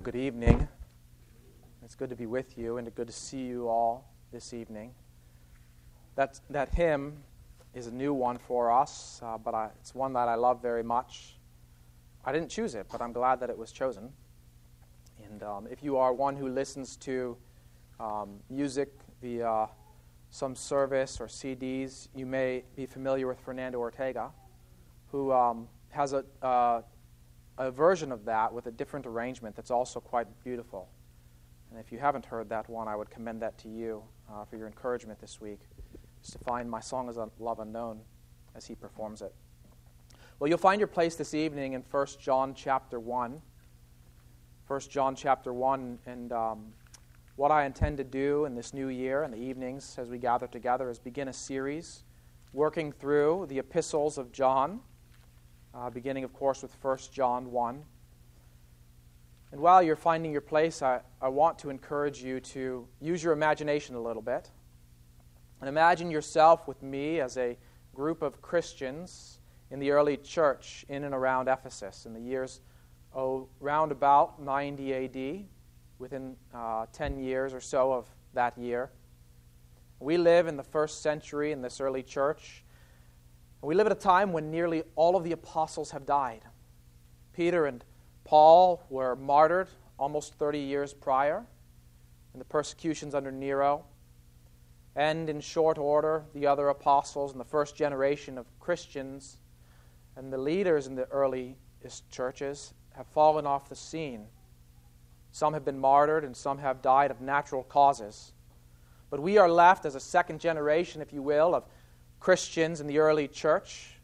Well, good evening. It's good to be with you and good to see you all this evening. That, that hymn is a new one for us, uh, but I, it's one that I love very much. I didn't choose it, but I'm glad that it was chosen. And um, if you are one who listens to um, music via some service or CDs, you may be familiar with Fernando Ortega, who um, has a, uh, a version of that with a different arrangement that's also quite beautiful. And if you haven't heard that one, I would commend that to you uh, for your encouragement this week, is to find My Song is Love Unknown as he performs it. Well, you'll find your place this evening in 1 John chapter 1. 1 John chapter 1, and um, what I intend to do in this new year in the evenings as we gather together is begin a series working through the epistles of John uh, beginning, of course, with 1 John 1. And while you're finding your place, I, I want to encourage you to use your imagination a little bit. And imagine yourself with me as a group of Christians in the early church in and around Ephesus in the years oh, about 90 AD, within uh, 10 years or so of that year. We live in the first century in this early church. We live at a time when nearly all of the apostles have died. Peter and Paul were martyred almost 30 years prior in the persecutions under Nero. And in short order, the other apostles and the first generation of Christians and the leaders in the earliest churches have fallen off the scene. Some have been martyred and some have died of natural causes. But we are left as a second generation, if you will, of Christians in the early church,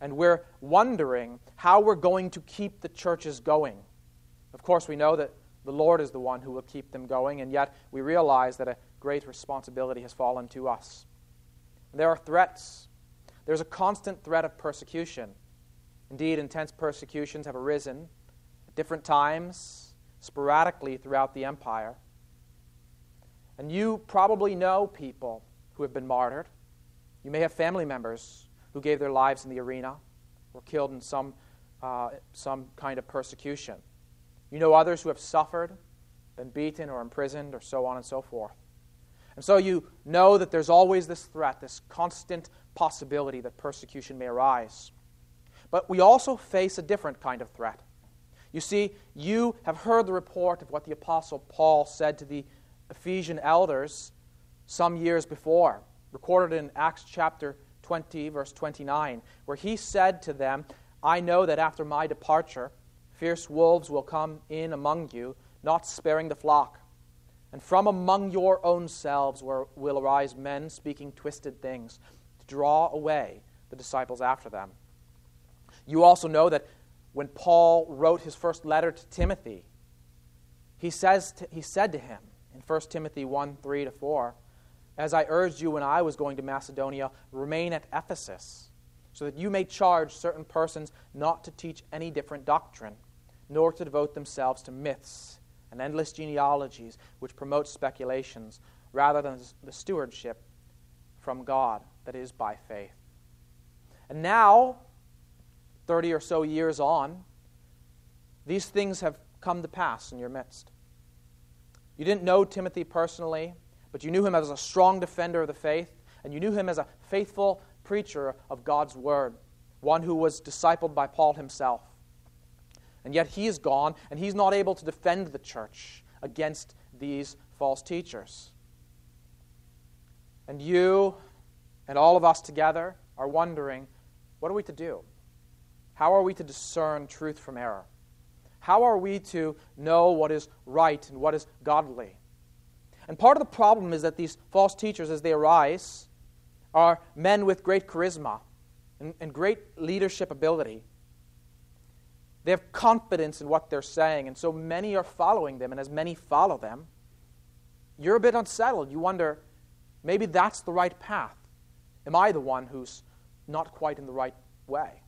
and we're wondering how we're going to keep the churches going. Of course, we know that the Lord is the one who will keep them going, and yet we realize that a great responsibility has fallen to us. There are threats. There's a constant threat of persecution. Indeed, intense persecutions have arisen at different times, sporadically throughout the empire. And you probably know people who have been martyred. You may have family members who gave their lives in the arena or killed in some, uh, some kind of persecution. You know others who have suffered, been beaten or imprisoned, or so on and so forth. And so you know that there's always this threat, this constant possibility that persecution may arise. But we also face a different kind of threat. You see, you have heard the report of what the Apostle Paul said to the Ephesian elders some years before recorded in Acts chapter 20, verse 29, where he said to them, I know that after my departure, fierce wolves will come in among you, not sparing the flock. And from among your own selves will arise men speaking twisted things to draw away the disciples after them. You also know that when Paul wrote his first letter to Timothy, he, says to, he said to him in 1 Timothy 1 3 to 4, as I urged you when I was going to Macedonia, remain at Ephesus, so that you may charge certain persons not to teach any different doctrine, nor to devote themselves to myths and endless genealogies which promote speculations, rather than the stewardship from God that is by faith. And now, 30 or so years on, these things have come to pass in your midst. You didn't know Timothy personally but you knew him as a strong defender of the faith, and you knew him as a faithful preacher of God's word, one who was discipled by Paul himself. And yet he is gone, and he's not able to defend the church against these false teachers. And you and all of us together are wondering what are we to do? How are we to discern truth from error? How are we to know what is right and what is godly? And part of the problem is that these false teachers, as they arise, are men with great charisma and, and great leadership ability. They have confidence in what they're saying, and so many are following them, and as many follow them, you're a bit unsettled. You wonder, maybe that's the right path. Am I the one who's not quite in the right way?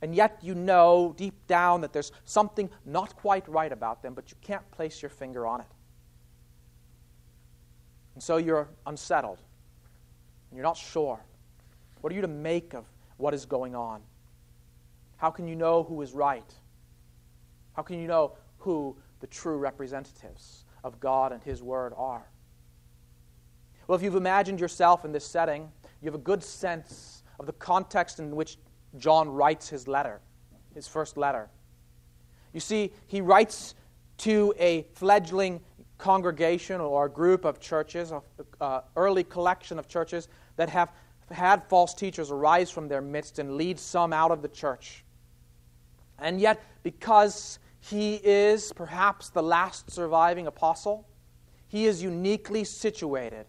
And yet you know deep down that there's something not quite right about them, but you can't place your finger on it. And so you're unsettled. You're not sure. What are you to make of what is going on? How can you know who is right? How can you know who the true representatives of God and His Word are. Well, if you've imagined yourself in this setting, you have a good sense of the context in which John writes his letter, his first letter. You see, he writes to a fledgling congregation or a group of churches, an uh, early collection of churches that have had false teachers arise from their midst and lead some out of the church. And yet, because he is perhaps the last surviving apostle, he is uniquely situated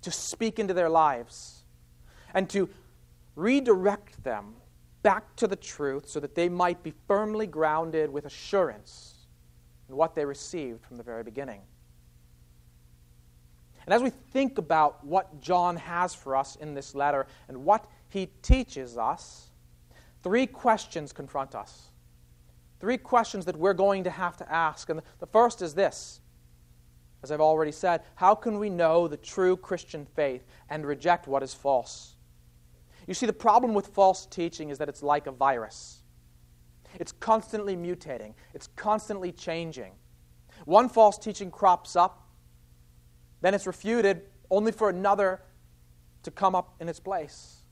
to speak into their lives and to redirect them back to the truth so that they might be firmly grounded with assurance in what they received from the very beginning. And as we think about what John has for us in this letter and what he teaches us, three questions confront us. Three questions that we're going to have to ask. And the first is this as I've already said, how can we know the true Christian faith and reject what is false? You see, the problem with false teaching is that it's like a virus. It's constantly mutating, it's constantly changing. One false teaching crops up, then it's refuted only for another to come up in its place.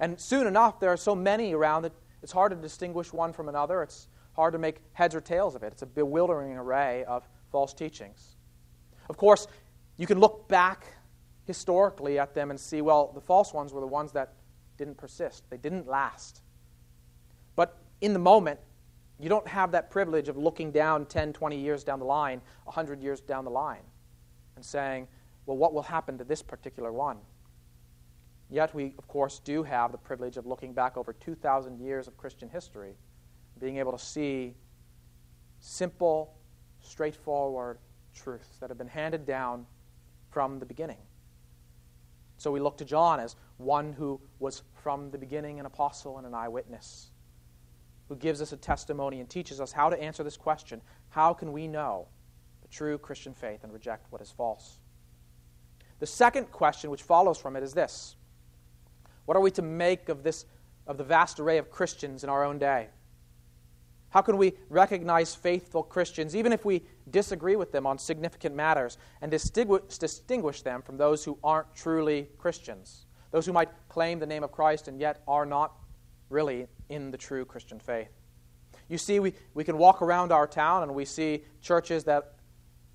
And soon enough, there are so many around that it's hard to distinguish one from another. It's hard to make heads or tails of it. It's a bewildering array of false teachings. Of course, you can look back historically at them and see, well, the false ones were the ones that didn't persist, they didn't last. In the moment, you don't have that privilege of looking down 10, 20 years down the line, 100 years down the line, and saying, well, what will happen to this particular one? Yet we, of course, do have the privilege of looking back over 2,000 years of Christian history, being able to see simple, straightforward truths that have been handed down from the beginning. So we look to John as one who was from the beginning an apostle and an eyewitness, who gives us a testimony and teaches us how to answer this question how can we know the true Christian faith and reject what is false? The second question which follows from it is this What are we to make of this of the vast array of Christians in our own day? How can we recognize faithful Christians, even if we disagree with them on significant matters, and distinguish them from those who aren't truly Christians? Those who might claim the name of Christ and yet are not really in the true Christian faith. You see, we, we can walk around our town and we see churches that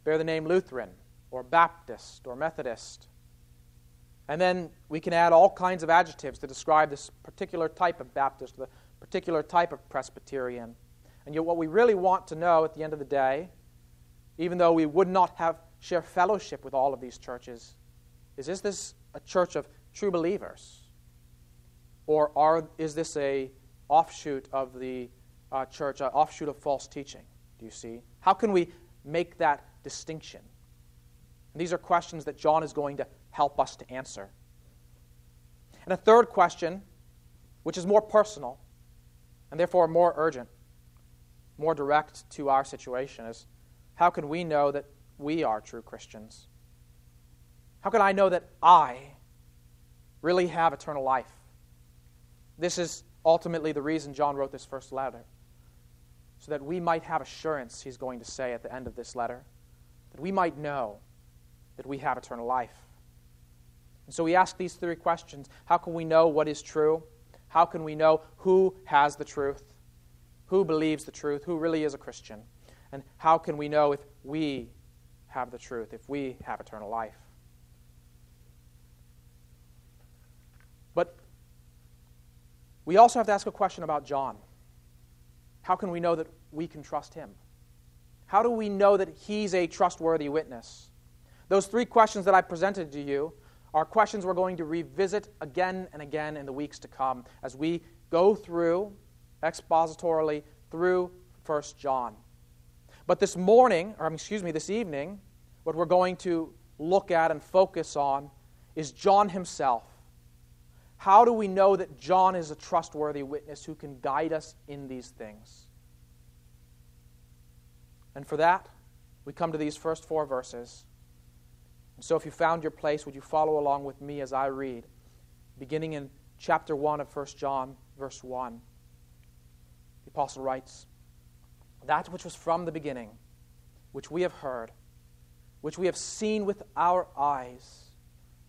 bear the name Lutheran or Baptist or Methodist. And then we can add all kinds of adjectives to describe this particular type of Baptist, the particular type of Presbyterian. And yet, what we really want to know at the end of the day, even though we would not have share fellowship with all of these churches, is is this a church of true believers? Or are, is this a offshoot of the uh, church, an offshoot of false teaching? Do you see? How can we make that distinction? And these are questions that John is going to help us to answer. And a third question, which is more personal and therefore more urgent, more direct to our situation is how can we know that we are true Christians? How can I know that I really have eternal life? This is ultimately the reason John wrote this first letter, so that we might have assurance, he's going to say at the end of this letter, that we might know that we have eternal life. And so we ask these three questions How can we know what is true? How can we know who has the truth? who believes the truth, who really is a Christian, and how can we know if we have the truth, if we have eternal life. But we also have to ask a question about John. How can we know that we can trust him? How do we know that he's a trustworthy witness? Those three questions that I presented to you are questions we're going to revisit again and again in the weeks to come as we go through expositorily through 1 John. But this morning, or um, excuse me, this evening, what we're going to look at and focus on is John himself. How do we know that John is a trustworthy witness who can guide us in these things? And for that, we come to these first four verses. And so if you found your place, would you follow along with me as I read, beginning in chapter 1 of 1 John, verse 1. The apostle writes that which was from the beginning, which we have heard, which we have seen with our eyes,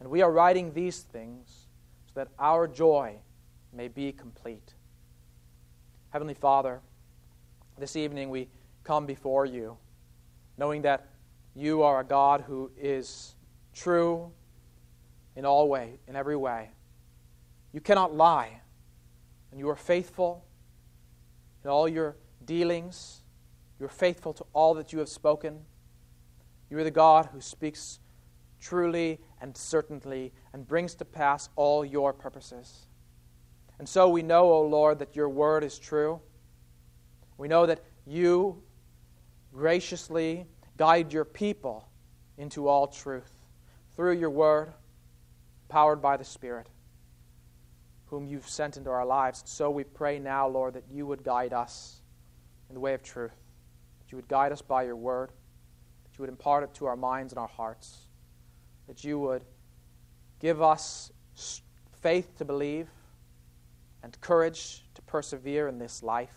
And we are writing these things so that our joy may be complete. Heavenly Father, this evening we come before you, knowing that you are a God who is true in all way, in every way. You cannot lie, and you are faithful in all your dealings. You are faithful to all that you have spoken. You are the God who speaks truly and certainly and brings to pass all your purposes. And so we know, O Lord, that your word is true. We know that you graciously guide your people into all truth through your word, powered by the Spirit, whom you've sent into our lives. So we pray now, Lord, that you would guide us in the way of truth, that you would guide us by your word, that you would impart it to our minds and our hearts, that you would give us faith to believe and courage to persevere in this life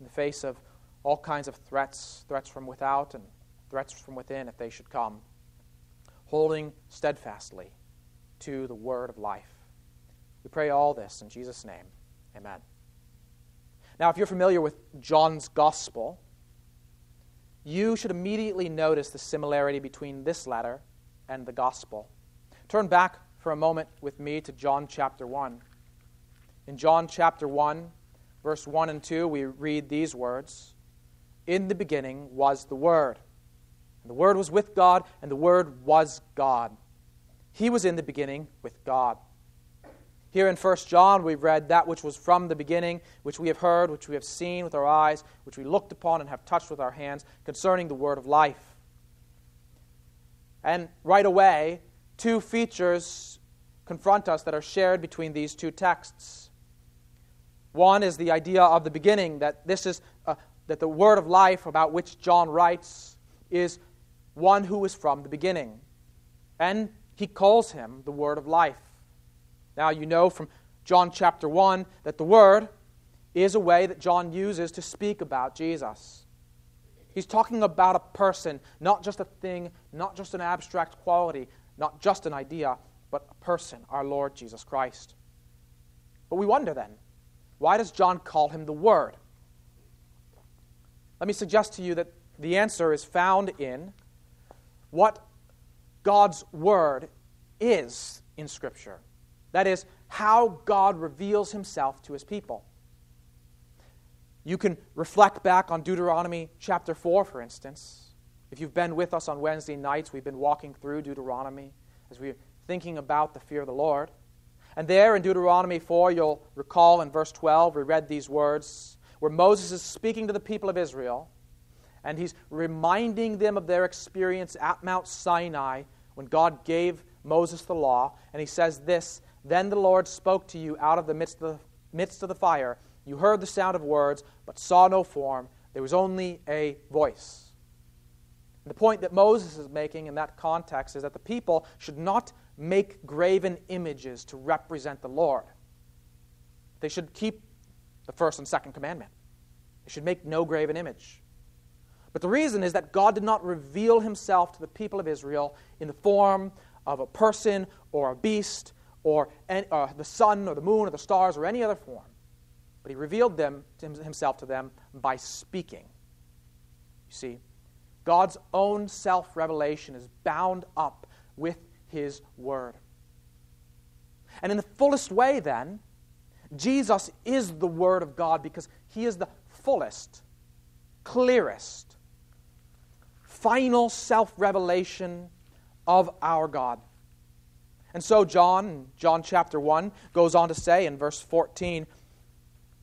in the face of all kinds of threats, threats from without and threats from within if they should come holding steadfastly to the word of life. We pray all this in Jesus' name. Amen. Now, if you're familiar with John's gospel, you should immediately notice the similarity between this letter and the gospel. Turn back for a moment with me to John chapter 1. In John chapter 1, verse 1 and 2, we read these words In the beginning was the Word and the Word was with God, and the Word was God. He was in the beginning with God. Here in 1 John, we've read that which was from the beginning, which we have heard, which we have seen with our eyes, which we looked upon and have touched with our hands, concerning the word of life. And right away, two features confront us that are shared between these two texts. One is the idea of the beginning, that this is uh, that the word of life about which John writes is one who is from the beginning. And he calls him the Word of life. Now, you know from John chapter 1 that the Word is a way that John uses to speak about Jesus. He's talking about a person, not just a thing, not just an abstract quality, not just an idea, but a person, our Lord Jesus Christ. But we wonder then, why does John call him the Word? Let me suggest to you that the answer is found in what God's Word is in Scripture. That is, how God reveals Himself to His people. You can reflect back on Deuteronomy chapter 4, for instance. If you've been with us on Wednesday nights, we've been walking through Deuteronomy as we're thinking about the fear of the Lord. And there in Deuteronomy 4, you'll recall in verse 12, we read these words where Moses is speaking to the people of Israel and he's reminding them of their experience at Mount Sinai when God gave Moses the law. And he says this Then the Lord spoke to you out of the midst of the, midst of the fire. You heard the sound of words, but saw no form. There was only a voice. The point that Moses is making in that context is that the people should not make graven images to represent the Lord. They should keep the first and second commandment. They should make no graven image. But the reason is that God did not reveal himself to the people of Israel in the form of a person or a beast or the sun or the moon or the stars or any other form. But he revealed them to himself to them by speaking. You see, God's own self revelation is bound up with his word. And in the fullest way, then, Jesus is the Word of God because he is the fullest, clearest, final self revelation of our God. And so, John, John chapter 1, goes on to say in verse 14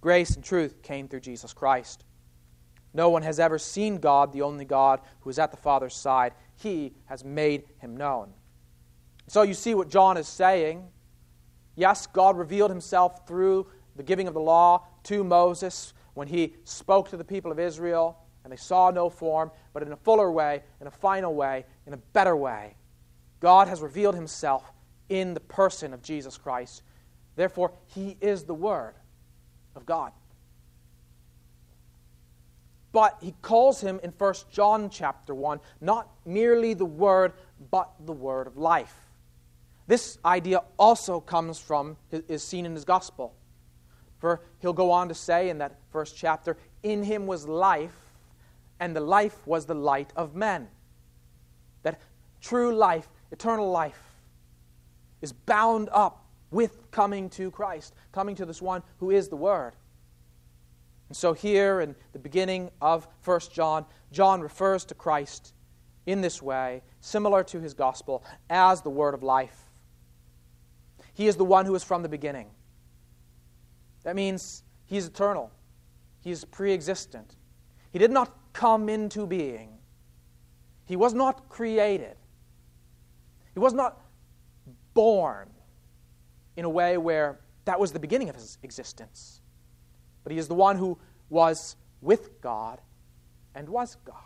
grace and truth came through Jesus Christ. No one has ever seen God, the only God, who is at the Father's side. He has made him known. So you see what John is saying. Yes, God revealed himself through the giving of the law to Moses when he spoke to the people of Israel, and they saw no form, but in a fuller way, in a final way, in a better way. God has revealed himself in the person of Jesus Christ. Therefore, he is the Word of God. But he calls him in 1 John chapter 1 not merely the Word, but the Word of life. This idea also comes from, is seen in his gospel. For he'll go on to say in that first chapter, In him was life, and the life was the light of men. That true life, eternal life, is bound up with coming to Christ, coming to this one who is the Word. And so, here in the beginning of 1 John, John refers to Christ in this way, similar to his gospel, as the Word of life. He is the one who is from the beginning. That means he is eternal, he is pre existent. He did not come into being, he was not created, he was not born in a way where that was the beginning of his existence. But he is the one who was with God and was God.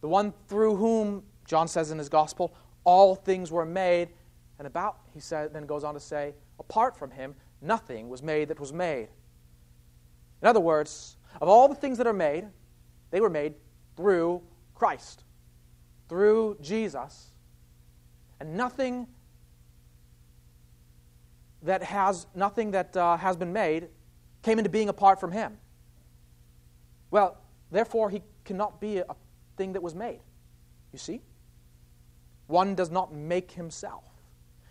The one through whom, John says in his gospel, all things were made, and about, he said, then goes on to say, apart from him, nothing was made that was made. In other words, of all the things that are made, they were made through Christ, through Jesus, and nothing that has nothing that uh, has been made came into being apart from him. Well, therefore, he cannot be a thing that was made. You see? One does not make himself.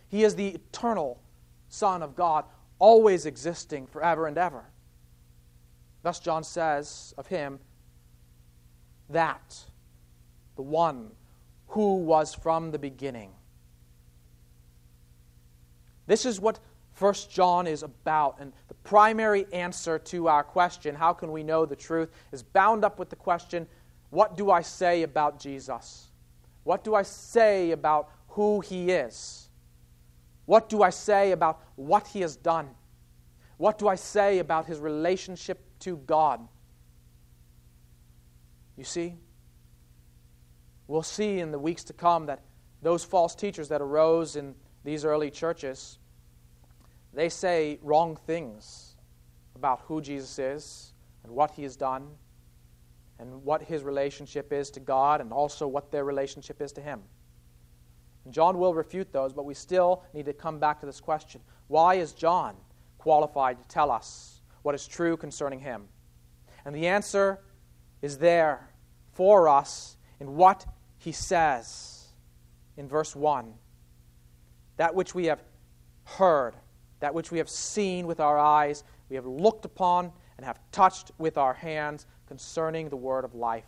He is the eternal Son of God, always existing forever and ever. Thus, John says of him, that the one who was from the beginning. This is what First John is about. And the primary answer to our question, how can we know the truth, is bound up with the question, what do I say about Jesus? What do I say about who he is? What do I say about what he has done? What do I say about his relationship to God? You see? We'll see in the weeks to come that those false teachers that arose in these early churches they say wrong things about who Jesus is and what he has done and what his relationship is to God and also what their relationship is to him. And John will refute those, but we still need to come back to this question why is John qualified to tell us what is true concerning him? And the answer is there for us in what he says in verse 1 that which we have heard that which we have seen with our eyes, we have looked upon, and have touched with our hands concerning the word of life.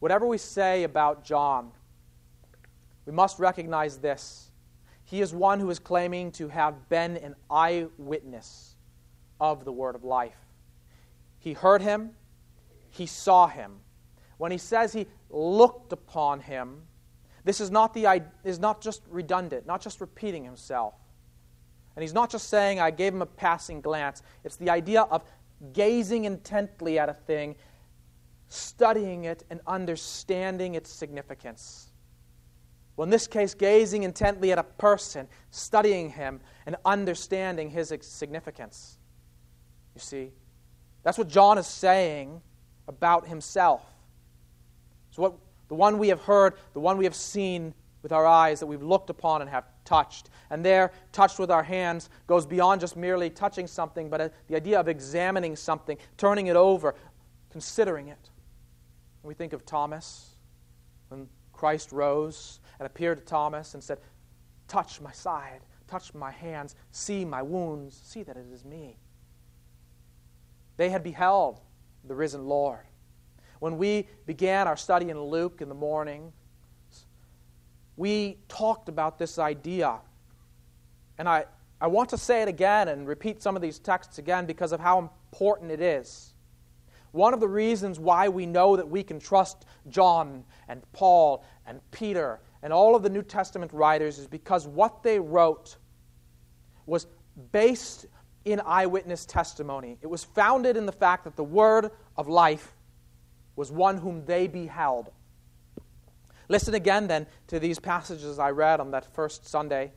Whatever we say about John, we must recognize this. He is one who is claiming to have been an eyewitness of the word of life. He heard him, he saw him. When he says he looked upon him, this is not, the, is not just redundant, not just repeating himself. And he's not just saying, I gave him a passing glance. It's the idea of gazing intently at a thing, studying it, and understanding its significance. Well, in this case, gazing intently at a person, studying him, and understanding his significance. You see? That's what John is saying about himself. So, what, the one we have heard, the one we have seen with our eyes, that we've looked upon and have touched. And there, touched with our hands goes beyond just merely touching something, but uh, the idea of examining something, turning it over, considering it. We think of Thomas when Christ rose and appeared to Thomas and said, Touch my side, touch my hands, see my wounds, see that it is me. They had beheld the risen Lord. When we began our study in Luke in the morning, we talked about this idea. And I, I want to say it again and repeat some of these texts again because of how important it is. One of the reasons why we know that we can trust John and Paul and Peter and all of the New Testament writers is because what they wrote was based in eyewitness testimony. It was founded in the fact that the word of life was one whom they beheld. Listen again then to these passages I read on that first Sunday.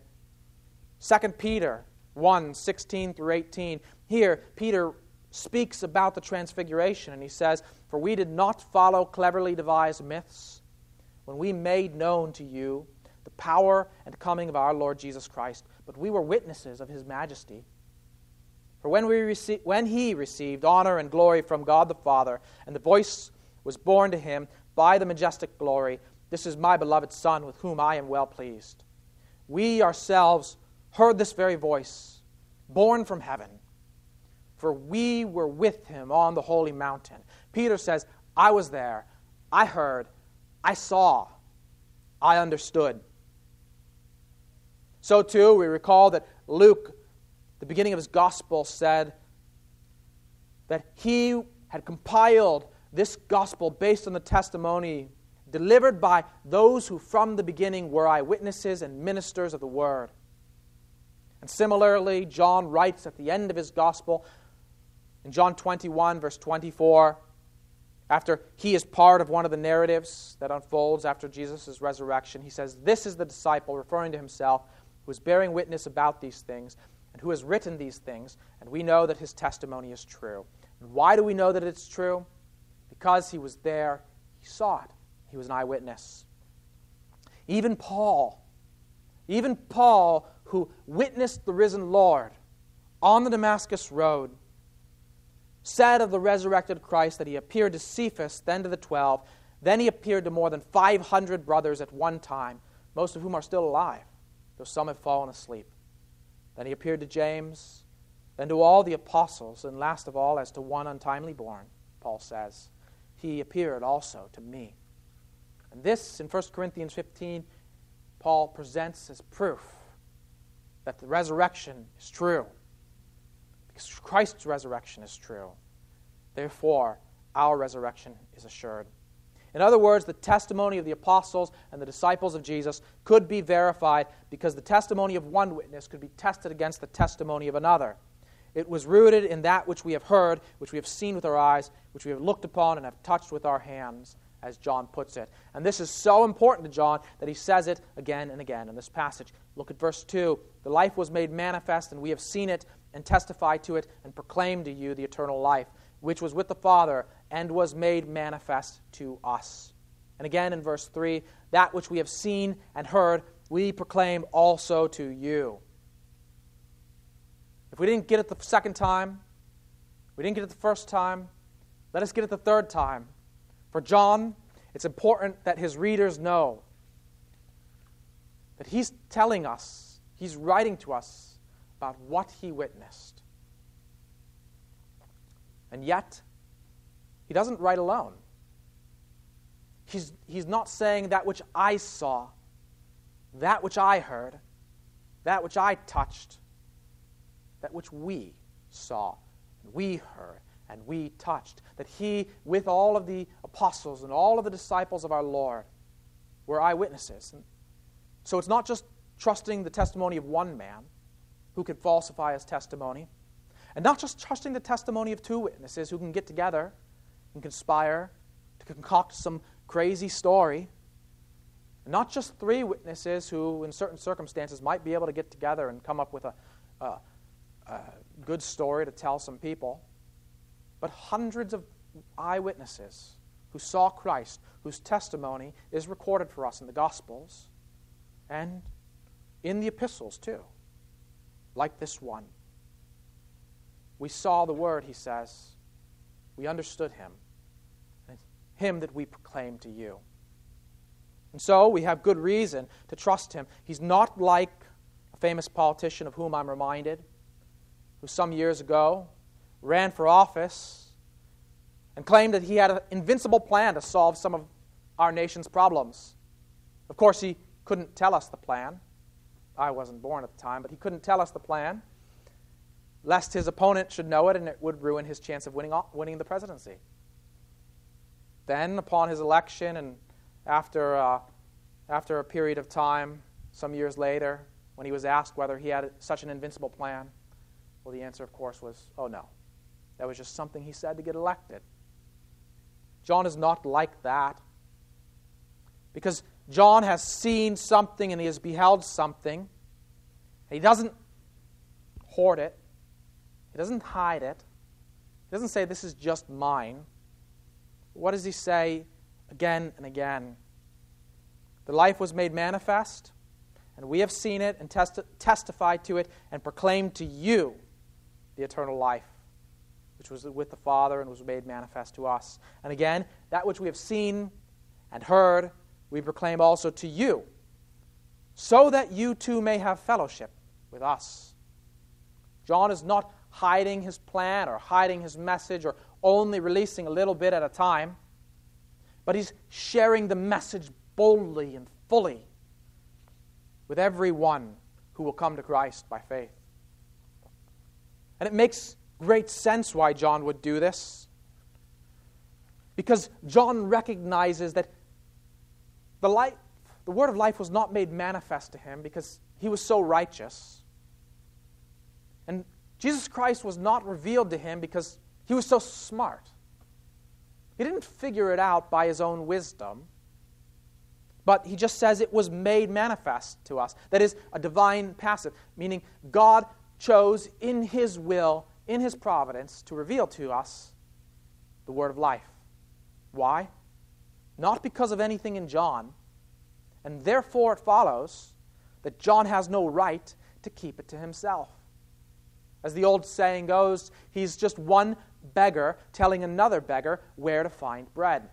2 Peter 1 16 through 18. Here, Peter speaks about the transfiguration, and he says, For we did not follow cleverly devised myths when we made known to you the power and coming of our Lord Jesus Christ, but we were witnesses of his majesty. For when, we rece- when he received honor and glory from God the Father, and the voice was borne to him by the majestic glory, This is my beloved Son, with whom I am well pleased. We ourselves heard this very voice, borne from heaven for we were with him on the holy mountain. Peter says, I was there, I heard, I saw, I understood. So, too, we recall that Luke, the beginning of his gospel, said that he had compiled this gospel based on the testimony delivered by those who from the beginning were eyewitnesses and ministers of the word. And similarly, John writes at the end of his gospel in John 21, verse 24, after he is part of one of the narratives that unfolds after Jesus' resurrection, he says, This is the disciple, referring to himself, who is bearing witness about these things and who has written these things, and we know that his testimony is true. And why do we know that it's true? Because he was there, he saw it, he was an eyewitness. Even Paul, even Paul, who witnessed the risen Lord on the Damascus Road, said of the resurrected Christ that he appeared to Cephas, then to the twelve, then he appeared to more than 500 brothers at one time, most of whom are still alive, though some have fallen asleep. Then he appeared to James, then to all the apostles, and last of all, as to one untimely born, Paul says, he appeared also to me. And this, in 1 Corinthians 15, Paul presents as proof that the resurrection is true. Because Christ's resurrection is true. Therefore, our resurrection is assured. In other words, the testimony of the apostles and the disciples of Jesus could be verified because the testimony of one witness could be tested against the testimony of another. It was rooted in that which we have heard, which we have seen with our eyes, which we have looked upon and have touched with our hands, as John puts it. And this is so important to John that he says it again and again in this passage. Look at verse 2. The life was made manifest, and we have seen it and testify to it and proclaim to you the eternal life, which was with the Father and was made manifest to us. And again in verse 3 that which we have seen and heard, we proclaim also to you. If we didn't get it the second time, we didn't get it the first time, let us get it the third time. For John, it's important that his readers know that he's telling us, he's writing to us about what he witnessed. And yet, he doesn't write alone. He's, he's not saying that which I saw, that which I heard, that which I touched, that which we saw, and we heard, and we touched. That he, with all of the apostles and all of the disciples of our Lord, were eyewitnesses. And so it's not just trusting the testimony of one man, who could falsify his testimony. And not just trusting the testimony of two witnesses who can get together and conspire to concoct some crazy story. Not just three witnesses who, in certain circumstances, might be able to get together and come up with a, a, a good story to tell some people, but hundreds of eyewitnesses who saw Christ, whose testimony is recorded for us in the Gospels and in the epistles, too like this one. We saw the Word, he says. We understood him. Him that we proclaim to you. And so we have good reason to trust him. He's not like a famous politician of whom I'm reminded, who some years ago ran for office and claimed that he had an invincible plan to solve some of our nation's problems. Of course, he couldn't tell us the plan. I wasn't born at the time, but he couldn't tell us the plan, lest his opponent should know it and it would ruin his chance of winning, winning the presidency. Then, upon his election, and after, uh, after a period of time, some years later, when he was asked whether he had such an invincible plan, well, the answer, of course, was, oh no. That was just something he said to get elected. John is not like that. Because John has seen something and he has beheld something. He doesn't hoard it, he doesn't hide it. He doesn't say, This is just mine. What does he say again and again? The life was made manifest, and we have seen it and testi- testified to it and proclaimed to you the eternal life, which was with the Father and was made manifest to us. And again, that which we have seen and heard, we proclaim also to you, so that you too may have fellowship with us. John is not hiding his plan or hiding his message or only releasing a little bit at a time, but he's sharing the message boldly and fully with everyone who will come to Christ by faith. And it makes great sense why John would do this. Because John recognizes that the, life, the word of life was not made manifest to him because he was so righteous. And Jesus Christ was not revealed to him because he was so smart. He didn't figure it out by his own wisdom, but he just says it was made manifest to us. That is, a divine passive, meaning God chose in his will, in his providence, to reveal to us the word of life. Why? Not because of anything in John, and therefore it follows that John has no right to keep it to himself. As the old saying goes, he's just one beggar telling another beggar where to find bread.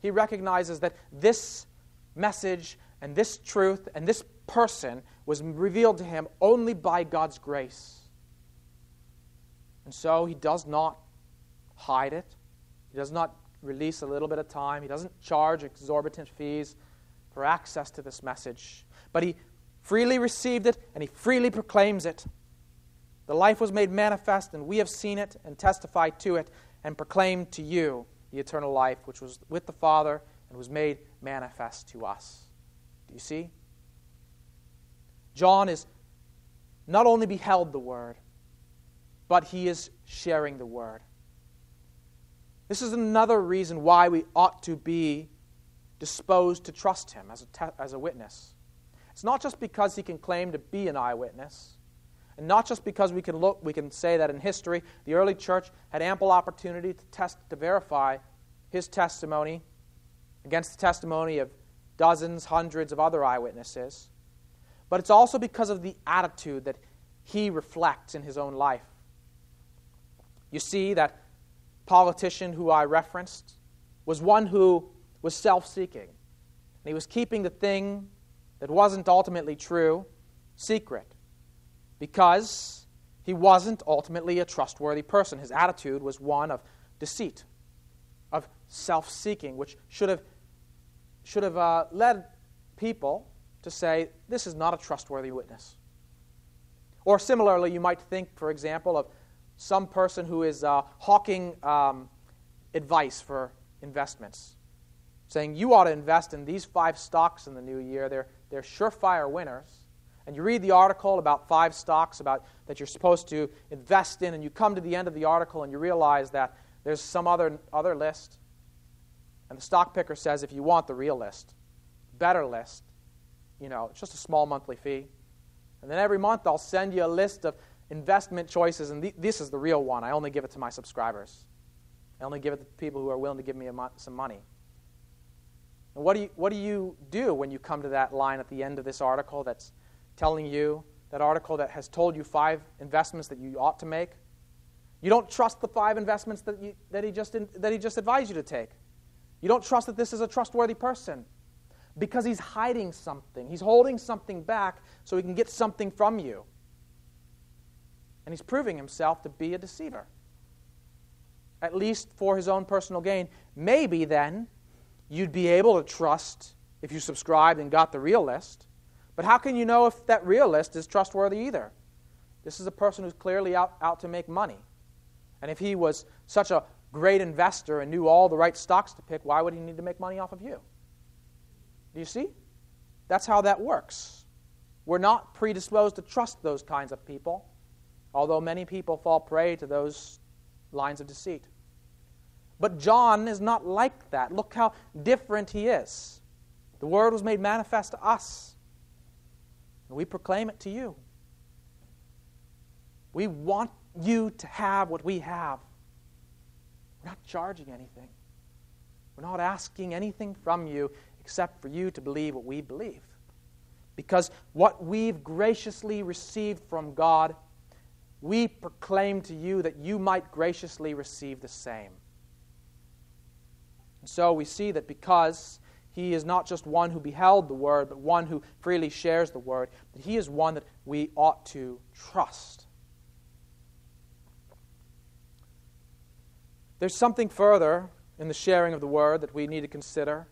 He recognizes that this message and this truth and this person was revealed to him only by God's grace. And so he does not hide it. He does not release a little bit of time. He doesn't charge exorbitant fees for access to this message. But he freely received it and he freely proclaims it. The life was made manifest, and we have seen it and testified to it and proclaimed to you the eternal life which was with the Father and was made manifest to us. Do you see? John is not only beheld the Word, but he is sharing the Word. This is another reason why we ought to be disposed to trust him as a, te- as a witness. It's not just because he can claim to be an eyewitness, and not just because we can look, we can say that in history the early church had ample opportunity to test to verify his testimony against the testimony of dozens, hundreds of other eyewitnesses but it's also because of the attitude that he reflects in his own life. You see, that politician who I referenced was one who was self seeking. And he was keeping the thing that wasn't ultimately true secret because he wasn't ultimately a trustworthy person. His attitude was one of deceit, of self seeking, which should have, should have uh, led people to say, this is not a trustworthy witness. Or similarly, you might think, for example, of some person who is uh, hawking um, advice for investments, saying, you ought to invest in these five stocks in the new year. They're, they're surefire winners. And you read the article about five stocks about, that you're supposed to invest in, and you come to the end of the article and you realize that there's some other, other list. And the stock picker says, if you want the real list, better list, you know, it's just a small monthly fee. And then every month I'll send you a list of investment choices, and th- this is the real one. I only give it to my subscribers. I only give it to people who are willing to give me mo- some money. And what do, you, what do you do when you come to that line at the end of this article that's telling you, that article that has told you five investments that you ought to make? You don't trust the five investments that, you, that, he, just in, that he just advised you to take. You don't trust that this is a trustworthy person because he's hiding something. He's holding something back so he can get something from you. And he's proving himself to be a deceiver, at least for his own personal gain. Maybe then you'd be able to trust if you subscribed and got the real list. But how can you know if that real list is trustworthy either? This is a person who's clearly out, out to make money. And if he was such a great investor and knew all the right stocks to pick, why would he need to make money off of you? Do you see? That's how that works. We're not predisposed to trust those kinds of people, although many people fall prey to those lines of deceit. But John is not like that. Look how different he is. The word was made manifest to us, and we proclaim it to you. We want you to have what we have. We're not charging anything. We're not asking anything from you except for you to believe what we believe. Because what we've graciously received from God, we proclaim to you that you might graciously receive the same. And so we see that because he is not just one who beheld the word, but one who freely shares the word, that he is one that we ought to trust. There's something further in the sharing of the word that we need to consider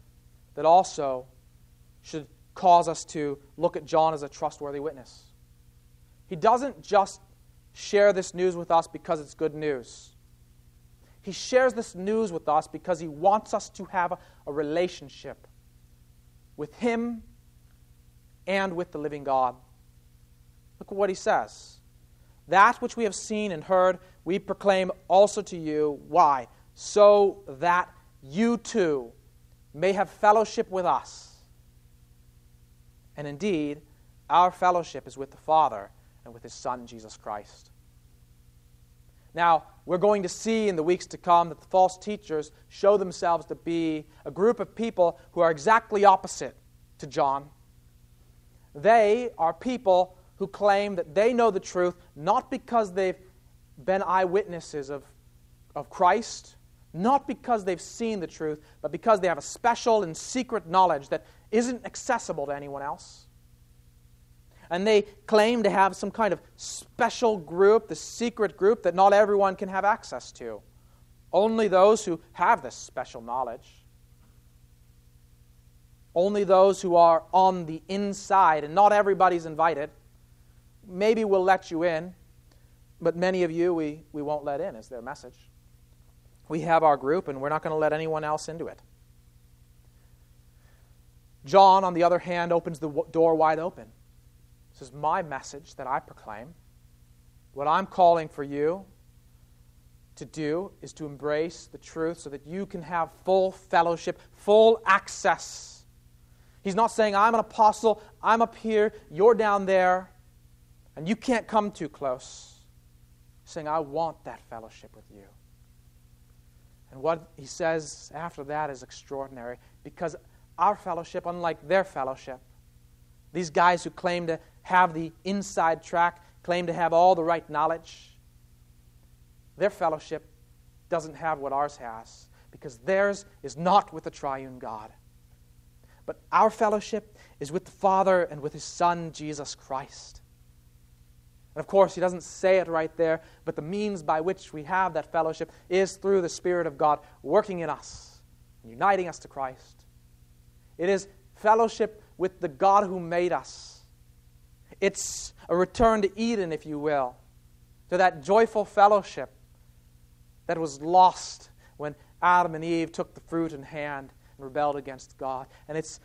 that also should cause us to look at John as a trustworthy witness. He doesn't just share this news with us because it's good news. He shares this news with us because he wants us to have a, a relationship with him and with the living God. Look at what he says. That which we have seen and heard, we proclaim also to you. Why? So that you too may have fellowship with us. And indeed, our fellowship is with the Father and with His Son, Jesus Christ. Now, we're going to see in the weeks to come that the false teachers show themselves to be a group of people who are exactly opposite to John. They are people who claim that they know the truth not because they've been eyewitnesses of, of Christ, not because they've seen the truth, but because they have a special and secret knowledge that isn't accessible to anyone else. And they claim to have some kind of special group, the secret group that not everyone can have access to. Only those who have this special knowledge. Only those who are on the inside, and not everybody's invited maybe we'll let you in, but many of you we, we won't let in, is their message. We have our group, and we're not going to let anyone else into it. John, on the other hand, opens the door wide open. This is my message that I proclaim. What I'm calling for you to do is to embrace the truth so that you can have full fellowship, full access. He's not saying, I'm an apostle, I'm up here, you're down there and you can't come too close, saying, I want that fellowship with you. And what he says after that is extraordinary because our fellowship, unlike their fellowship, these guys who claim to have the inside track, claim to have all the right knowledge, their fellowship doesn't have what ours has because theirs is not with the triune God. But our fellowship is with the Father and with His Son, Jesus Christ. And of course, he doesn't say it right there, but the means by which we have that fellowship is through the Spirit of God working in us, uniting us to Christ. It is fellowship with the God who made us. It's a return to Eden, if you will, to that joyful fellowship that was lost when Adam and Eve took the fruit in hand and rebelled against God. And it's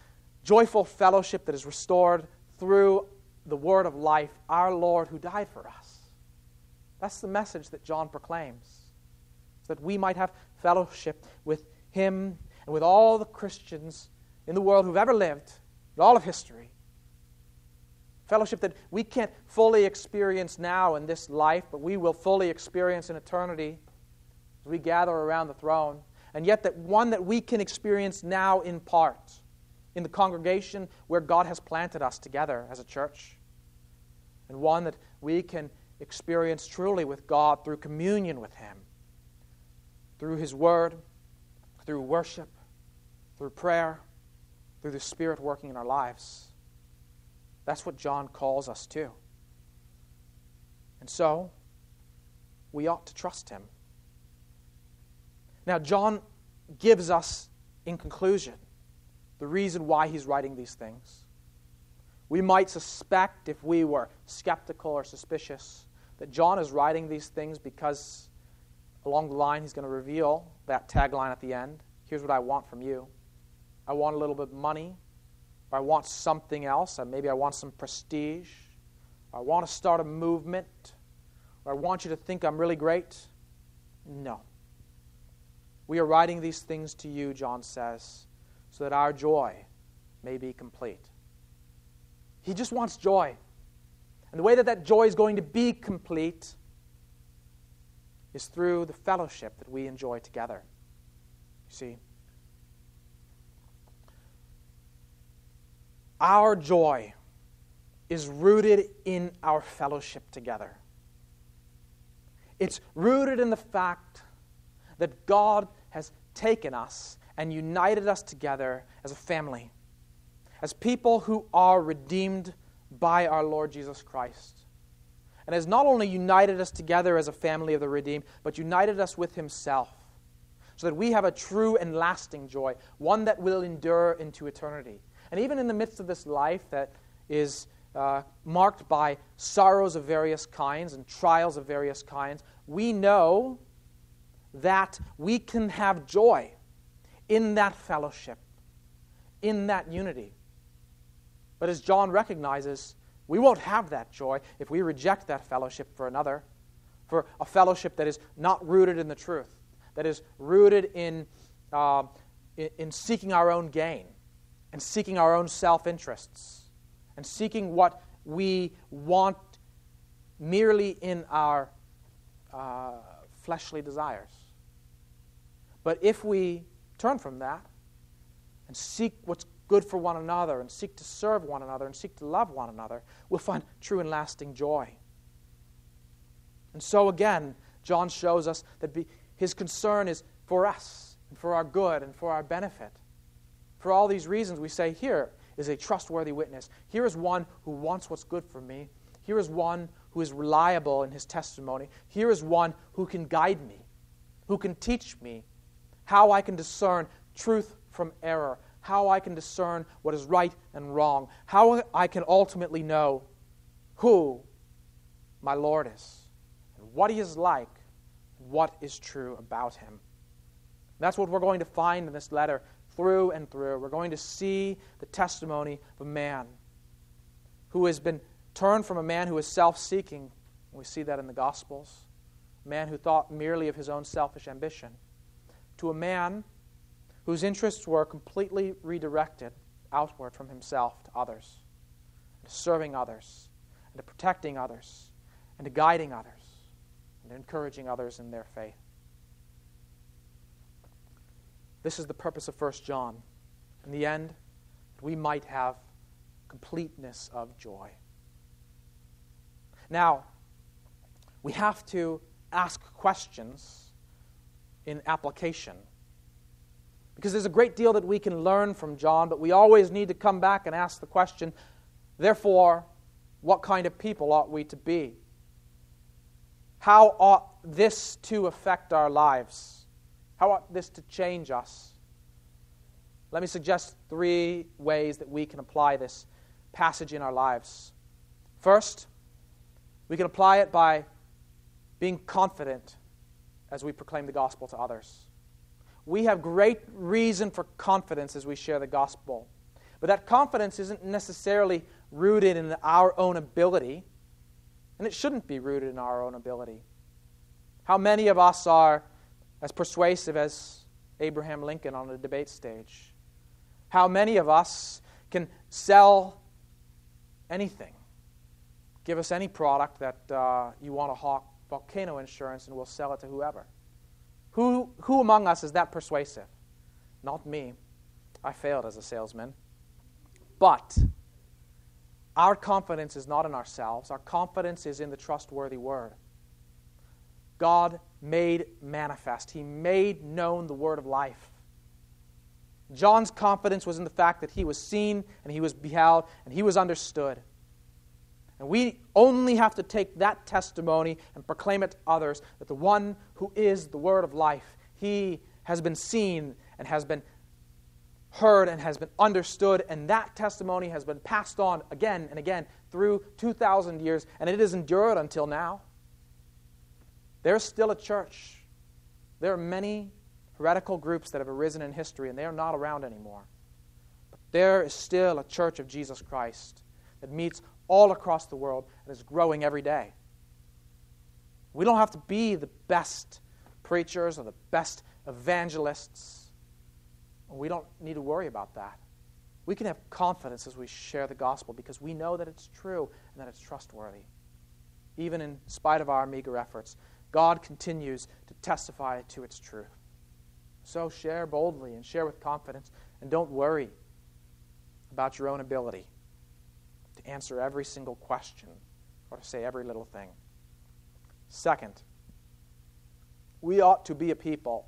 joyful fellowship that is restored through the word of life, our Lord who died for us. That's the message that John proclaims. That we might have fellowship with him and with all the Christians in the world who've ever lived, in all of history. Fellowship that we can't fully experience now in this life, but we will fully experience in eternity as we gather around the throne. And yet, that one that we can experience now in part in the congregation where God has planted us together as a church and one that we can experience truly with God through communion with Him, through His Word, through worship, through prayer, through the Spirit working in our lives. That's what John calls us to. And so, we ought to trust him. Now, John gives us, in conclusion, the reason why he's writing these things. We might suspect, if we were skeptical or suspicious, that John is writing these things because along the line he's going to reveal that tagline at the end Here's what I want from you. I want a little bit of money, or I want something else, uh, maybe I want some prestige, I want to start a movement, or I want you to think I'm really great. No. We are writing these things to you, John says, so that our joy may be complete. He just wants joy. And the way that that joy is going to be complete is through the fellowship that we enjoy together. You see, our joy is rooted in our fellowship together. It's rooted in the fact that God has taken us and united us together as a family, as people who are redeemed by our Lord Jesus Christ. And has not only united us together as a family of the redeemed, but united us with Himself, so that we have a true and lasting joy, one that will endure into eternity. And even in the midst of this life that is uh, marked by sorrows of various kinds and trials of various kinds, we know that we can have joy in that fellowship, in that unity. But as John recognizes, we won't have that joy if we reject that fellowship for another, for a fellowship that is not rooted in the truth, that is rooted in, uh, in, in seeking our own gain and seeking our own self interests and seeking what we want merely in our uh, fleshly desires. But if we turn from that and seek what's good for one another and seek to serve one another and seek to love one another, we'll find true and lasting joy. And so, again, John shows us that be, his concern is for us and for our good and for our benefit. For all these reasons, we say, here is a trustworthy witness. Here is one who wants what's good for me. Here is one who is reliable in his testimony. Here is one who can guide me, who can teach me how I can discern truth from error, how I can discern what is right and wrong, how I can ultimately know who my Lord is, and what he is like, and what is true about him. That's what we're going to find in this letter through and through. We're going to see the testimony of a man who has been turned from a man who is self seeking. We see that in the Gospels. A man who thought merely of his own selfish ambition, to a man whose interests were completely redirected outward from himself to others, to serving others, and to protecting others, and to guiding others, and encouraging others in their faith. This is the purpose of 1 John. In the end, we might have completeness of joy. Now, we have to ask questions in application because there's a great deal that we can learn from John, but we always need to come back and ask the question therefore, what kind of people ought we to be? How ought this to affect our lives? How ought this to change us? Let me suggest three ways that we can apply this passage in our lives. First, we can apply it by being confident as we proclaim the gospel to others we have great reason for confidence as we share the gospel. But that confidence isn't necessarily rooted in our own ability, and it shouldn't be rooted in our own ability. How many of us are as persuasive as Abraham Lincoln on a debate stage? How many of us can sell anything? Give us any product that uh, you want to hawk volcano insurance, and we'll sell it to whoever. Who, who among us is that persuasive? Not me. I failed as a salesman. But our confidence is not in ourselves, our confidence is in the trustworthy word. God made manifest, He made known the word of life. John's confidence was in the fact that he was seen and he was beheld and he was understood. And we only have to take that testimony and proclaim it to others that the one who is the word of life, he has been seen and has been heard and has been understood, and that testimony has been passed on again and again through 2,000 years, and it has endured until now. There's still a church. There are many heretical groups that have arisen in history, and they are not around anymore. But there is still a church of Jesus Christ that meets all across the world and is growing every day. We don't have to be the best preachers or the best evangelists. We don't need to worry about that. We can have confidence as we share the gospel because we know that it's true and that it's trustworthy. Even in spite of our meager efforts, God continues to testify to its truth. So share boldly and share with confidence, and don't worry about your own ability to answer every single question or to say every little thing. Second, we ought to be a people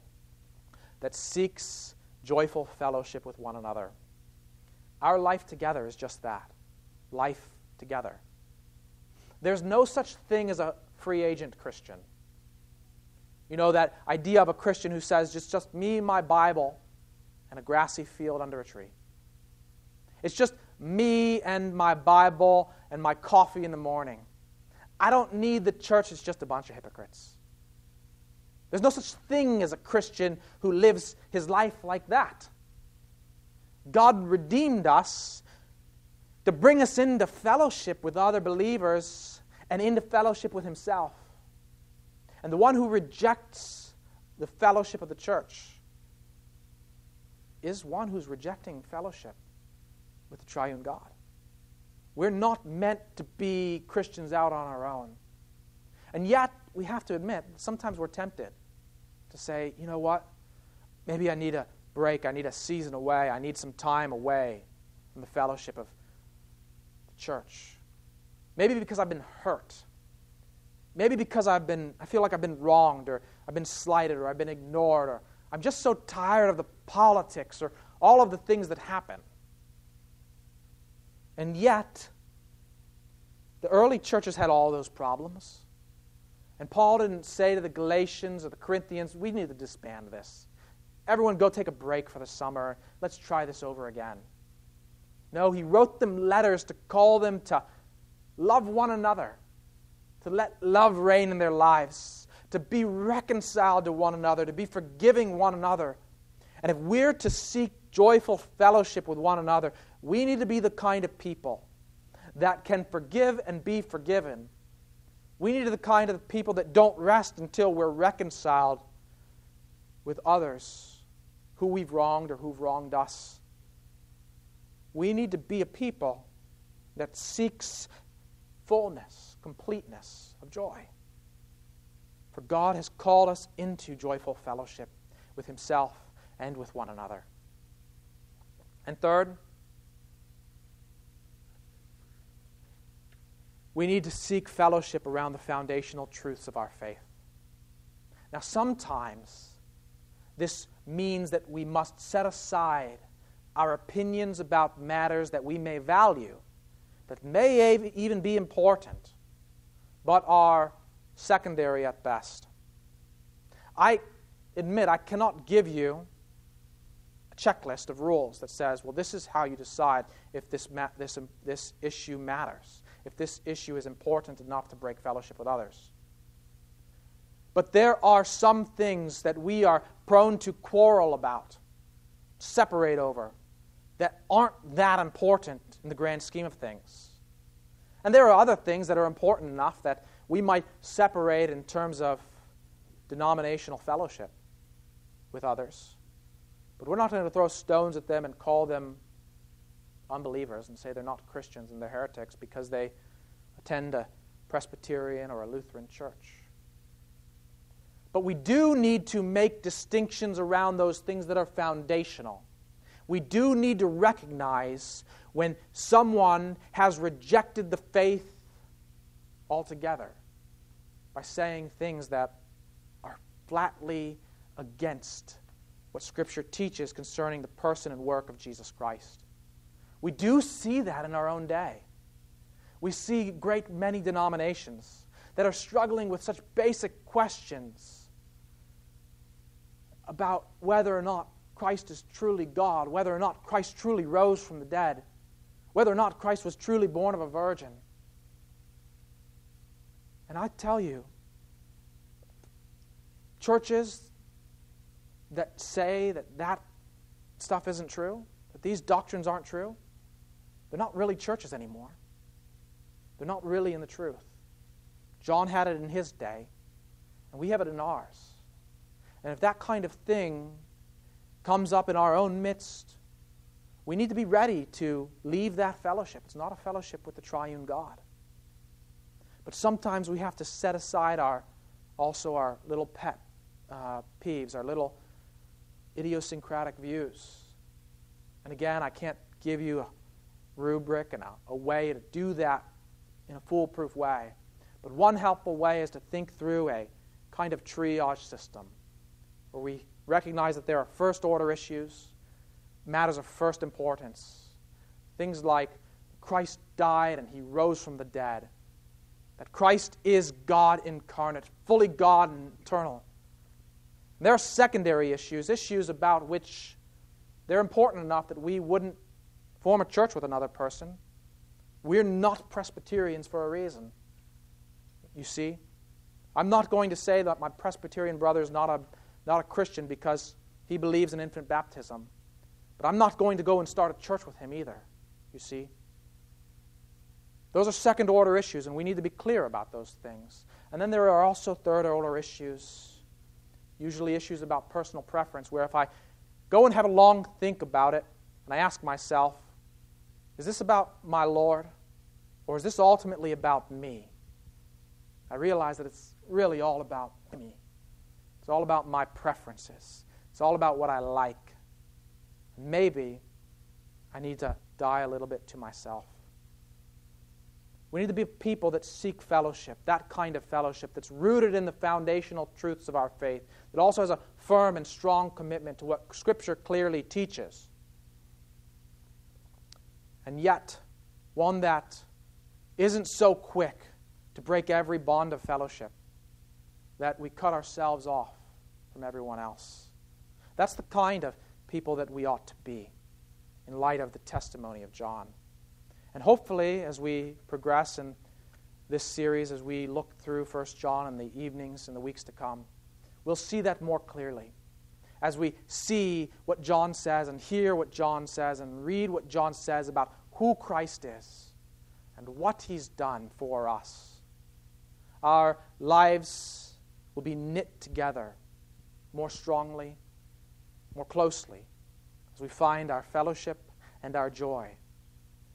that seeks joyful fellowship with one another. Our life together is just that life together. There's no such thing as a free agent Christian. You know, that idea of a Christian who says, it's just me, my Bible, and a grassy field under a tree. It's just me and my Bible and my coffee in the morning. I don't need the church, it's just a bunch of hypocrites. There's no such thing as a Christian who lives his life like that. God redeemed us to bring us into fellowship with other believers and into fellowship with Himself. And the one who rejects the fellowship of the church is one who's rejecting fellowship with the triune God. We're not meant to be Christians out on our own. And yet, we have to admit, sometimes we're tempted to say, you know what? Maybe I need a break. I need a season away. I need some time away from the fellowship of the church. Maybe because I've been hurt. Maybe because I've been, I feel like I've been wronged or I've been slighted or I've been ignored or I'm just so tired of the politics or all of the things that happen. And yet, the early churches had all those problems. And Paul didn't say to the Galatians or the Corinthians, we need to disband this. Everyone go take a break for the summer. Let's try this over again. No, he wrote them letters to call them to love one another, to let love reign in their lives, to be reconciled to one another, to be forgiving one another. And if we're to seek joyful fellowship with one another, we need to be the kind of people that can forgive and be forgiven. We need to be the kind of people that don't rest until we're reconciled with others who we've wronged or who've wronged us. We need to be a people that seeks fullness, completeness of joy. For God has called us into joyful fellowship with Himself and with one another. And third, we need to seek fellowship around the foundational truths of our faith. Now, sometimes this means that we must set aside our opinions about matters that we may value, that may even be important, but are secondary at best. I admit I cannot give you a checklist of rules that says, well, this is how you decide if this, ma- this, um, this issue matters, if this issue is important enough to break fellowship with others. But there are some things that we are prone to quarrel about, separate over, that aren't that important in the grand scheme of things. And there are other things that are important enough that we might separate in terms of denominational fellowship with others. But we're not going to throw stones at them and call them unbelievers and say they're not Christians and they're heretics because they attend a Presbyterian or a Lutheran church. But we do need to make distinctions around those things that are foundational. We do need to recognize when someone has rejected the faith altogether by saying things that are flatly against what Scripture teaches concerning the person and work of Jesus Christ. We do see that in our own day. We see great many denominations that are struggling with such basic questions about whether or not Christ is truly God, whether or not Christ truly rose from the dead, whether or not Christ was truly born of a virgin. And I tell you, churches that say that that stuff isn't true, that these doctrines aren't true, they're not really churches anymore. They're not really in the truth. John had it in his day, and we have it in ours. And if that kind of thing comes up in our own midst, we need to be ready to leave that fellowship. It's not a fellowship with the triune God. But sometimes we have to set aside our also our little pet uh, peeves, our little idiosyncratic views. And again, I can't give you a rubric and a, a way to do that in a foolproof way. But one helpful way is to think through a kind of triage system where we recognize that there are first order issues, matters of first importance. Things like Christ died and he rose from the dead, that Christ is God incarnate, fully God and eternal. There are secondary issues, issues about which they're important enough that we wouldn't form a church with another person. We're not Presbyterians for a reason. You see? I'm not going to say that my Presbyterian brother is not a, not a Christian because he believes in infant baptism. But I'm not going to go and start a church with him either. You see? Those are second order issues, and we need to be clear about those things. And then there are also third order issues usually issues about personal preference, where if I go and have a long think about it, and I ask myself, is this about my Lord, or is this ultimately about me? I realize that it's really all about me. It's all about my preferences. It's all about what I like. Maybe I need to die a little bit to myself. We need to be people that seek fellowship, that kind of fellowship that's rooted in the foundational truths of our faith, that also has a firm and strong commitment to what Scripture clearly teaches. And yet, one that isn't so quick to break every bond of fellowship that we cut ourselves off from everyone else. That's the kind of people that we ought to be in light of the testimony of John. And hopefully, as we progress in this series, as we look through 1 John in the evenings and the weeks to come, we'll see that more clearly. As we see what John says and hear what John says and read what John says about who Christ is and what he's done for us, our lives will be knit together more strongly, more closely, as we find our fellowship and our joy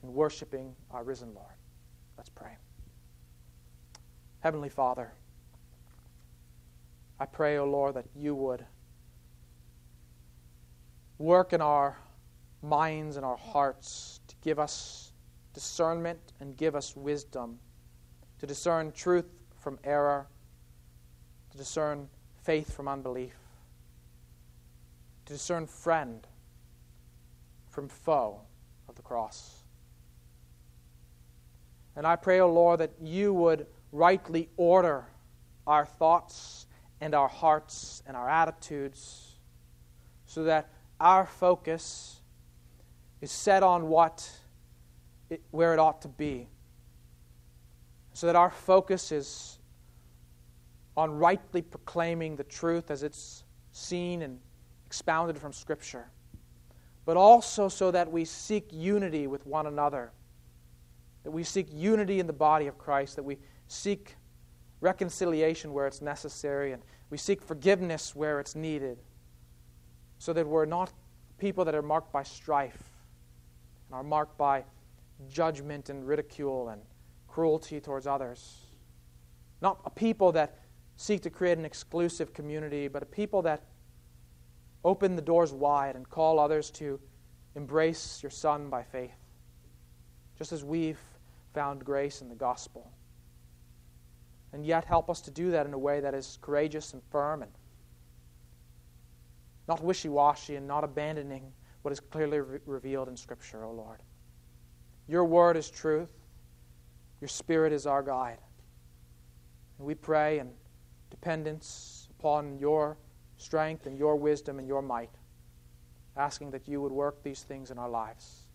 in worshiping our risen Lord. Let's pray. Heavenly Father, I pray, O oh Lord, that you would work in our minds and our hearts to give us discernment and give us wisdom to discern truth from error, to discern faith from unbelief, to discern friend from foe of the cross. And I pray, O oh Lord, that you would rightly order our thoughts and our hearts and our attitudes so that our focus is set on what it, where it ought to be so that our focus is on rightly proclaiming the truth as it's seen and expounded from scripture but also so that we seek unity with one another that we seek unity in the body of Christ, that we seek reconciliation where it's necessary, and we seek forgiveness where it's needed, so that we're not people that are marked by strife and are marked by judgment and ridicule and cruelty towards others. Not a people that seek to create an exclusive community, but a people that open the doors wide and call others to embrace your Son by faith. Just as we've found grace in the gospel. And yet, help us to do that in a way that is courageous and firm and not wishy washy and not abandoning what is clearly re- revealed in Scripture, O Lord. Your word is truth, your spirit is our guide. And we pray in dependence upon your strength and your wisdom and your might, asking that you would work these things in our lives,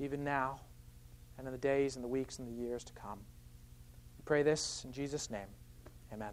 even now and in the days and the weeks and the years to come. We pray this in Jesus' name. Amen.